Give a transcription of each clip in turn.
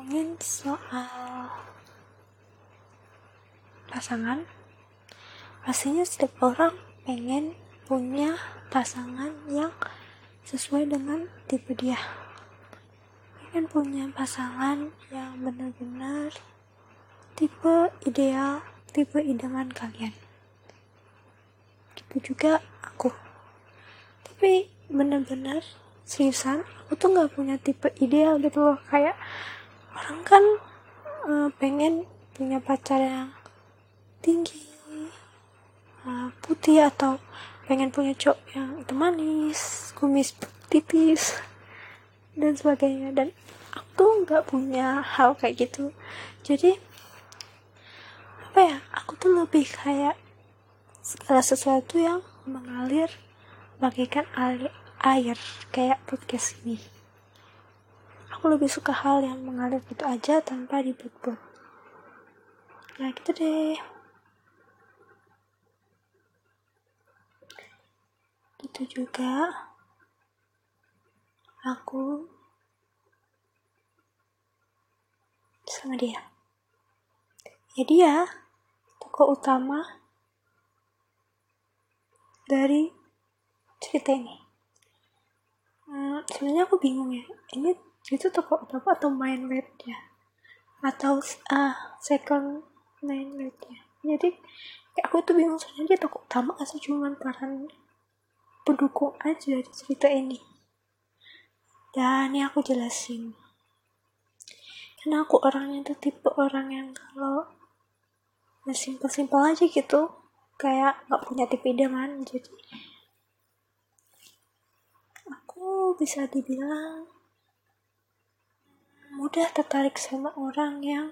ngomongin soal pasangan. Pastinya setiap orang pengen punya pasangan yang sesuai dengan tipe dia. Pengen punya pasangan yang benar-benar tipe ideal tipe idaman kalian. Gitu juga aku. Tapi benar-benar seriusan aku tuh nggak punya tipe ideal gitu loh. Kayak orang kan uh, pengen punya pacar yang tinggi uh, putih atau pengen punya cowok yang itu manis kumis tipis dan sebagainya. Dan aku nggak punya hal kayak gitu. Jadi apa ya aku tuh lebih kayak segala sesuatu yang mengalir bagaikan air air kayak podcast ini aku lebih suka hal yang mengalir gitu aja tanpa dibut-but nah gitu deh. Gitu juga aku sama dia. Ya dia tokoh utama dari cerita ini. Hmm, sebenarnya aku bingung ya. Ini itu toko utama atau main webnya atau uh, second main webnya jadi kayak aku tuh bingung soalnya dia toko utama atau cuma peran pendukung aja di cerita ini dan ini aku jelasin. Karena aku orangnya tuh tipe orang yang kalau ya simpel-simpel aja gitu kayak nggak punya tipe idaman. Jadi aku bisa dibilang mudah tertarik sama orang yang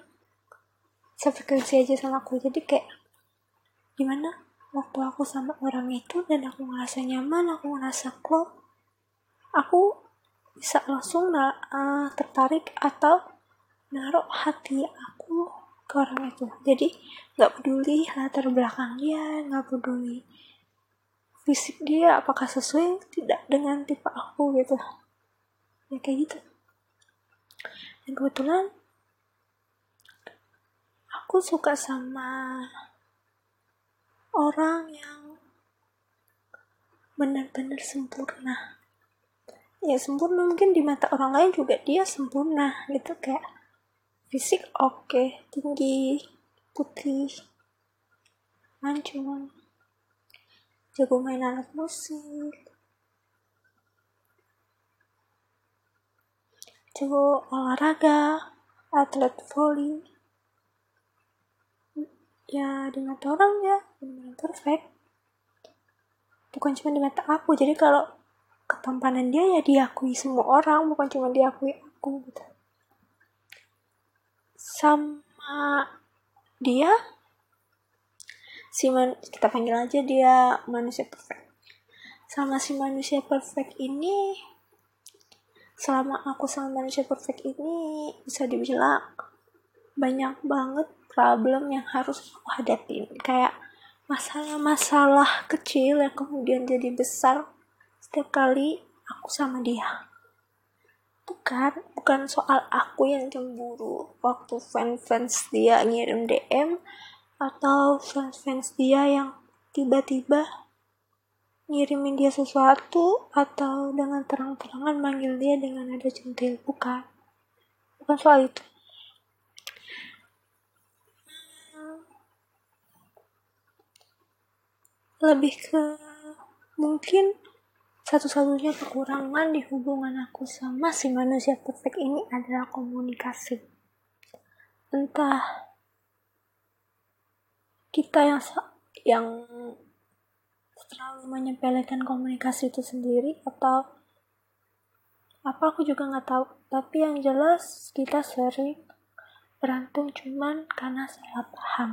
sefrekuensi aja sama aku. Jadi kayak gimana? Waktu aku sama orang itu dan aku ngerasa nyaman aku ngerasa klop aku bisa langsung nah, uh, tertarik atau naruh hati aku ke orang itu. Jadi nggak peduli latar belakang dia nggak peduli fisik dia apakah sesuai tidak dengan tipe aku gitu. Ya kayak gitu dan kebetulan aku suka sama orang yang benar-benar sempurna. Ya sempurna mungkin di mata orang lain juga dia sempurna gitu. Kayak fisik oke okay, tinggi putih mancung jago main alat musik jago olahraga atlet volley ya di mata orang ya benar perfect. Bukan cuma di mata aku jadi kalau ketampanan dia ya diakui semua orang bukan cuma diakui aku gitu. Sama dia si man kita panggil aja dia manusia perfect. Sama si manusia perfect ini selama aku sama manusia perfect ini bisa dibilang banyak banget problem yang harus aku hadapin. Kayak masalah-masalah kecil yang kemudian jadi besar setiap kali aku sama dia. Bukan bukan soal aku yang cemburu. Waktu fans-fans dia ngirim DM atau fans-fans dia yang tiba-tiba ngirimin dia sesuatu atau dengan terang-terangan manggil dia dengan nada centil. Bukan. Bukan soal itu. Lebih ke mungkin satu-satunya kekurangan di hubungan aku sama si manusia perfect ini adalah komunikasi. Entah kita yang yang terlalu menyepelekan komunikasi itu sendiri atau apa aku juga nggak tahu. Tapi yang jelas kita sering berantem cuman karena salah paham.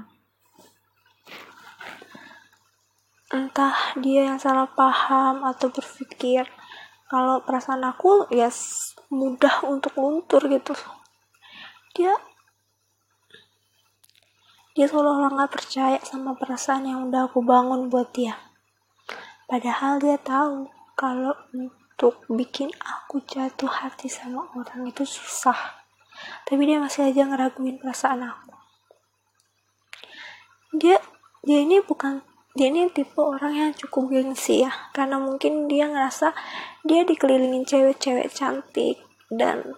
Entah dia yang salah paham atau berpikir. Kalau perasaan aku ya mudah untuk luntur gitu. Dia dia seolah-olah gak percaya sama perasaan yang udah aku bangun buat dia. Padahal dia tahu kalau untuk bikin aku jatuh hati sama orang itu susah. tapi dia masih aja ngeraguin perasaan aku. Dia dia ini bukan dia ini tipe orang yang cukup gengsi ya. Karena mungkin dia ngerasa dia dikelilingin cewek-cewek cantik dan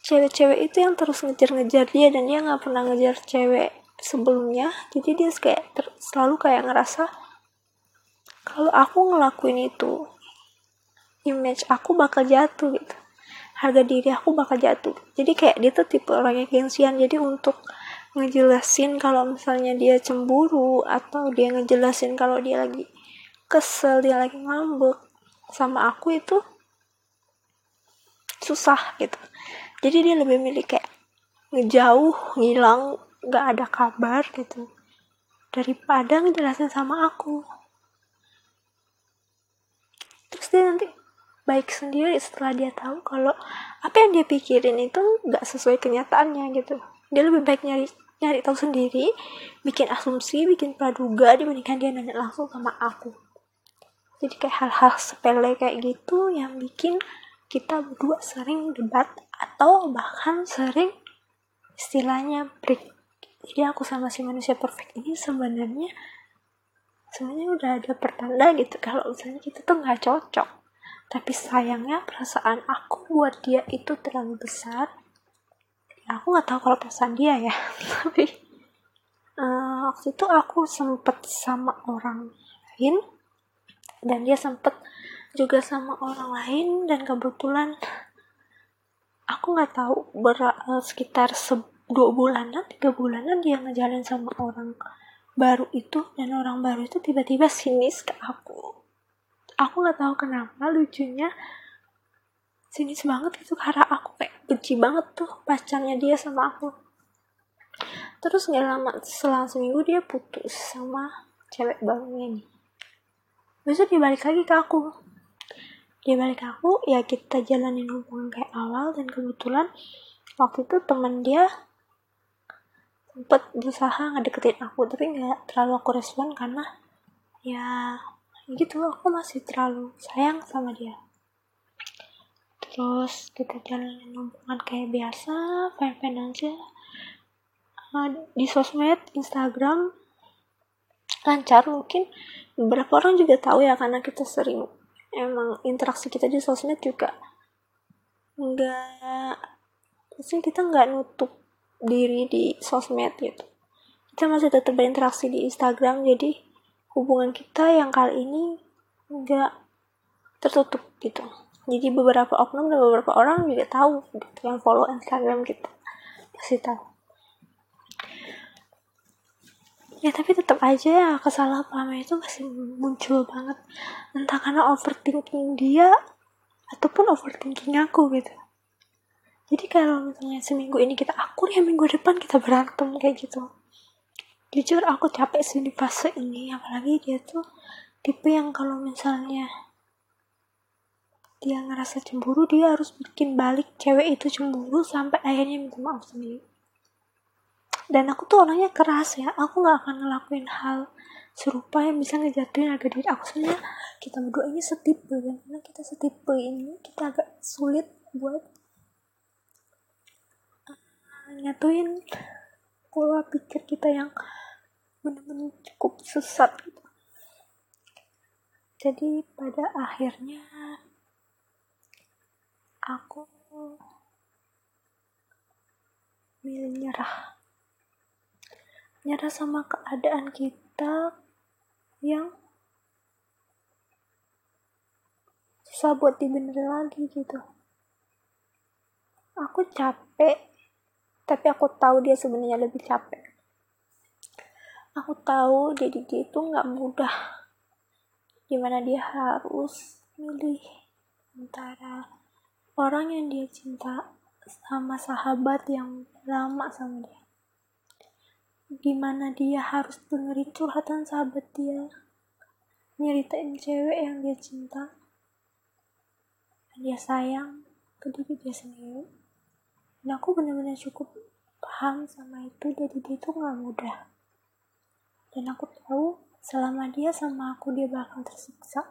cewek-cewek itu yang terus ngejar-ngejar dia dan dia nggak pernah ngejar cewek sebelumnya. Jadi dia kayak selalu kayak ngerasa kalau aku ngelakuin itu image aku bakal jatuh gitu. Harga diri aku bakal jatuh. Jadi kayak dia tuh tipe orang yang gengsian. Jadi untuk ngejelasin kalau misalnya dia cemburu atau dia ngejelasin kalau dia lagi kesel dia lagi ngambek sama aku itu susah gitu. Jadi dia lebih milih kayak ngejauh ngilang nggak ada kabar gitu daripada ngejelasin sama aku terus dia nanti baik sendiri setelah dia tahu kalau apa yang dia pikirin itu nggak sesuai kenyataannya gitu. Dia lebih baik nyari nyari tahu sendiri bikin asumsi bikin praduga dibandingkan dia nanya langsung sama aku. Jadi kayak hal-hal sepele kayak gitu yang bikin kita berdua sering debat atau bahkan sering istilahnya break. Jadi aku sama si manusia perfect ini sebenarnya sebenarnya udah ada pertanda gitu kalau misalnya kita tuh nggak cocok tapi sayangnya perasaan aku buat dia itu terlalu besar aku nggak tahu kalau perasaan dia ya. Tapi uh, waktu itu aku sempet sama orang lain dan dia sempet juga sama orang lain dan kebetulan aku nggak tahu ber uh, sekitar se dua bulanan tiga bulanan dia ngejalin sama orang baru itu dan orang baru itu tiba-tiba sinis ke aku. Aku nggak tahu kenapa lucunya sinis banget gitu karena aku kayak benci banget tuh pacarnya dia sama aku. Terus nggak lama selang seminggu dia putus sama cewek baru ini. Besok dia balik lagi ke aku. Dia balik ke aku ya kita jalanin hubungan kayak awal dan kebetulan waktu itu teman dia sempet berusaha ngedeketin aku tapi nggak terlalu aku respon karena ya gitu aku masih terlalu sayang sama dia. Terus kita jalanin hubungan kayak biasa fine-fine aja. Uh, di sosmed Instagram lancar mungkin. Beberapa orang juga tahu ya karena kita sering emang interaksi kita di sosmed juga. Nggak maksudnya kita nggak nutup diri di sosmed gitu. Kita masih tetap berinteraksi di Instagram jadi hubungan kita yang kali ini nggak tertutup gitu. Jadi beberapa oknum dan beberapa orang juga tahu gitu yang follow Instagram kita pasti tahu. Ya tapi tetap aja ya kesalahpahaman itu masih muncul banget. Entah karena overthinking dia ataupun overthinking aku gitu jadi kalau misalnya seminggu ini kita akur ya minggu depan kita berantem kayak gitu. Jujur aku capek sih di fase ini. Apalagi dia tuh tipe yang kalau misalnya dia ngerasa cemburu dia harus bikin balik cewek itu cemburu sampai akhirnya minta maaf sendiri. Dan aku tuh orangnya keras ya. Aku nggak akan ngelakuin hal serupa yang bisa ngejatuhin harga diri aku. Soalnya kita berdua ini setipe. Dan karena kita setipe ini kita agak sulit buat nyatuin pola pikir kita yang benar-benar cukup sesat gitu. jadi pada akhirnya aku milih nyerah nyerah sama keadaan kita yang susah buat dibenerin lagi gitu aku capek tapi aku tahu dia sebenarnya lebih capek. Aku tahu jadi dia itu nggak mudah. Di mana dia harus milih antara orang yang dia cinta sama sahabat yang lama sama dia. Gimana dia harus dengerin curhatan sahabat dia nyeritain cewek yang dia cinta. Dia sayang ke diri dia sendiri dan aku benar-benar cukup paham sama itu. Jadi dia itu nggak mudah. Dan aku tahu selama dia sama aku dia bakal tersiksa.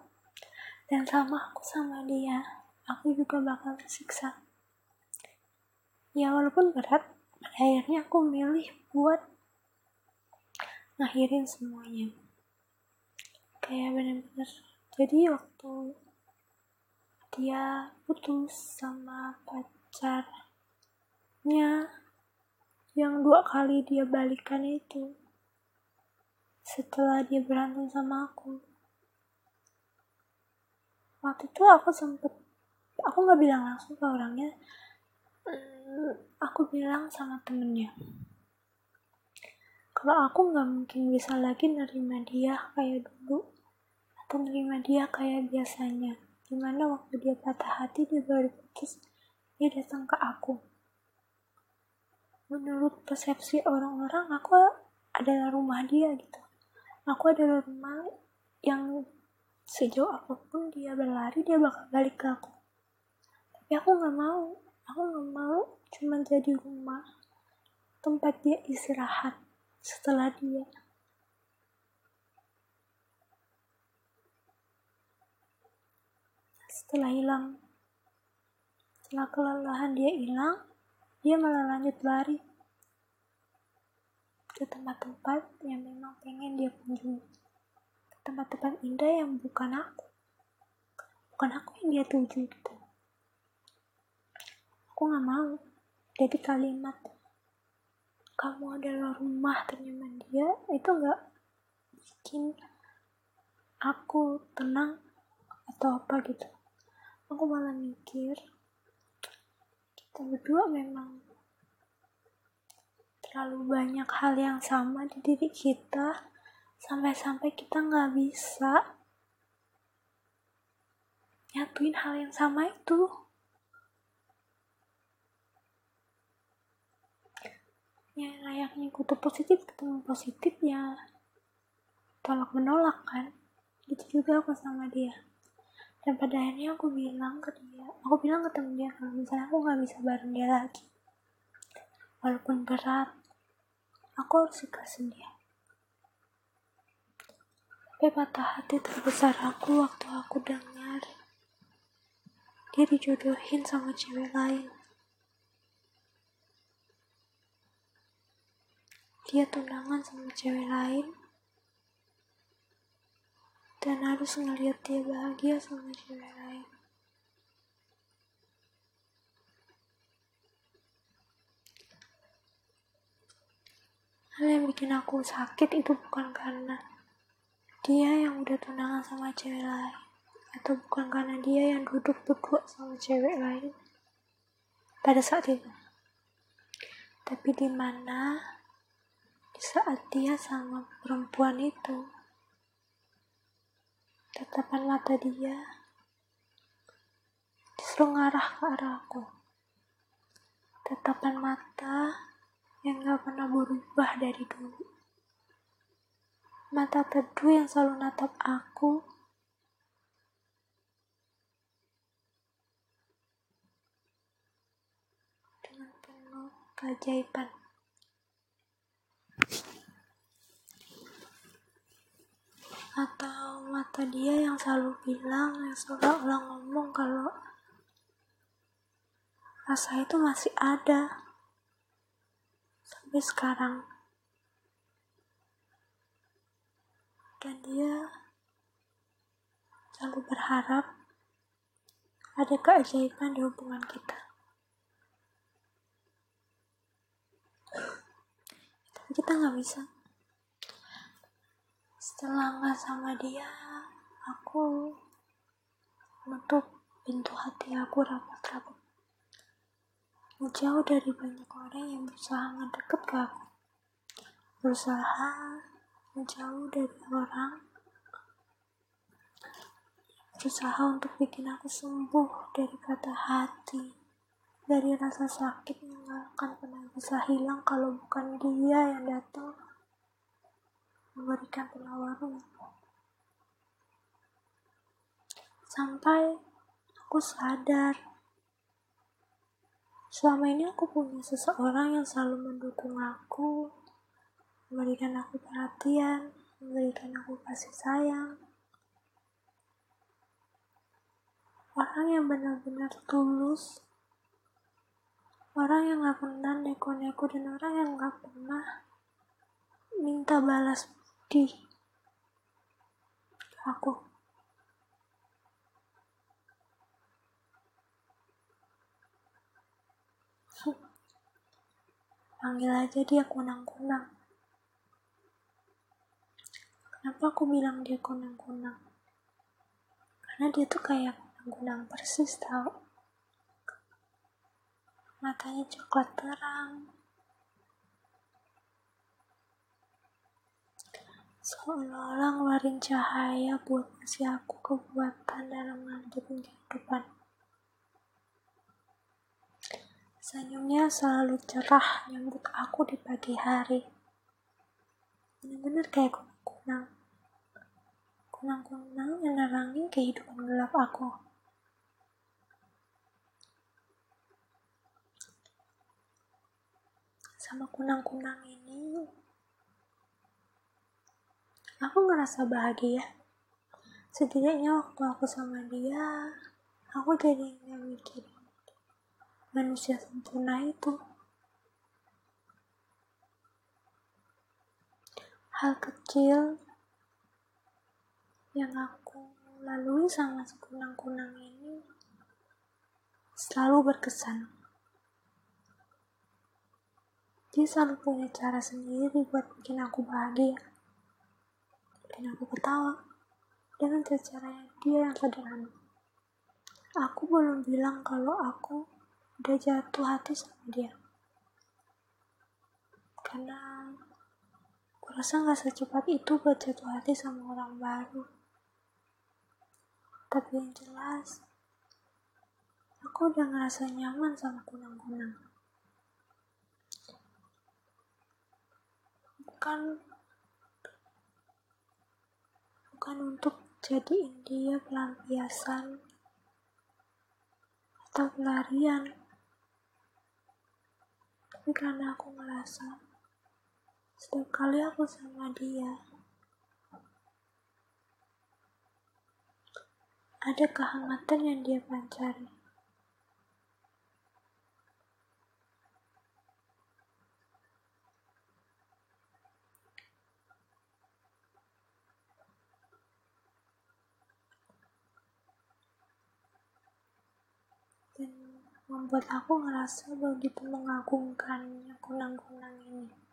Dan sama aku sama dia aku juga bakal tersiksa. Ya walaupun berat akhirnya aku milih buat ngakhirin semuanya. Kayak bener-bener jadi waktu dia putus sama pacarnya yang dua kali dia balikan itu setelah dia berantem sama aku. Waktu itu aku sempet aku nggak bilang langsung ke orangnya aku bilang sama temennya kalau aku nggak mungkin bisa lagi nerima dia kayak dulu atau nerima dia kayak biasanya. Di mana waktu dia patah hati dia baru putus dia datang ke aku menurut persepsi orang-orang aku adalah rumah dia gitu. Aku adalah rumah yang sejauh apa pun dia berlari dia bakal balik ke aku. Tapi aku nggak mau. Aku nggak mau cuma jadi rumah tempat dia istirahat setelah dia. Setelah hilang. Setelah kelelahan dia hilang dia malah lanjut lari. Ke tempat-tempat yang memang pengen dia kunjungi. Tempat-tempat indah yang bukan aku. Bukan aku yang dia tuju gitu. Aku nggak mau. Jadi kalimat kamu adalah rumah ternyaman dia itu nggak bikin aku tenang atau apa gitu. Aku malah mikir kita berdua memang terlalu banyak hal yang sama di diri kita. Sampai-sampai kita nggak bisa nyatuin hal yang sama itu. Ya layaknya kutub positif ketemu positif ya tolak menolak kan. Gitu juga aku sama dia dan pada akhirnya aku bilang ke dia aku bilang ke temen dia kalau misalnya aku nggak bisa bareng dia lagi. Walaupun berat aku harus ikhlasin dia. Tapi patah hati terbesar aku waktu aku dengar dia dijodohin sama cewek lain. Dia tunangan sama cewek lain dan harus ngeliat dia bahagia sama cewek lain. Hal yang bikin aku sakit itu bukan karena dia yang udah tunangan sama cewek lain atau bukan karena dia yang duduk berdua sama cewek lain pada saat itu. Tapi di mana di saat dia sama perempuan itu tatapan mata dia justru ngarah ke arahku tatapan mata yang gak pernah berubah dari dulu. Mata teduh yang selalu natap aku. Dengan penuh keajaiban. Atau mata dia yang selalu bilang yang selalu ngomong kalau rasa itu masih ada. Sampai sekarang. Dan dia selalu berharap ada keajaiban di hubungan kita. Kita nggak bisa setelah nggak sama dia aku menutup pintu hati aku rapat-rapat. Jauh dari banyak orang yang berusaha ngedeket ke aku. Berusaha menjauh dari orang. Berusaha untuk bikin aku sembuh dari kata hati. Dari rasa sakit yang gak akan pernah bisa hilang kalau bukan dia yang datang memberikan penawaran. Sampai aku sadar selama ini aku punya seseorang yang selalu mendukung aku memberikan aku perhatian memberikan aku kasih sayang. Orang yang benar-benar tulus orang yang gak pernah neko-neko dan orang yang gak pernah minta balas budi aku. Panggil aja dia kunang-kunang. Kenapa aku bilang dia kunang-kunang? Karena dia tuh kayak kunang-kunang persis tau. Matanya coklat terang seolah-olah ngeluarin cahaya buat ngasih aku kekuatan dalam menghadapi kehidupan senyumnya selalu cerah nyambut aku di pagi hari. Bener-bener kayak kunang-kunang. Kunang-kunang yang nerangi kehidupan gelap aku. Sama kunang-kunang ini, aku ngerasa bahagia. Setidaknya waktu aku sama dia, aku jadi nggak mikir manusia sempurna itu. Hal kecil yang aku lalui sama si kunang-kunang ini selalu berkesan. Dia selalu punya cara sendiri buat bikin aku bahagia, bikin aku ketawa, dengan cara dia yang sederhana. Aku belum bilang kalau aku udah jatuh hati sama dia. Karena aku rasa gak secepat itu buat jatuh hati sama orang baru. Tapi yang jelas, aku udah ngerasa nyaman sama kunang-kunang. Bukan bukan untuk jadiin dia pelampiasan atau pelarian. Tapi karena aku ngerasa setiap kali aku sama dia, ada kehangatan yang dia pancari. Dan membuat aku ngerasa begitu mengagumkannya kunang-kunang ini.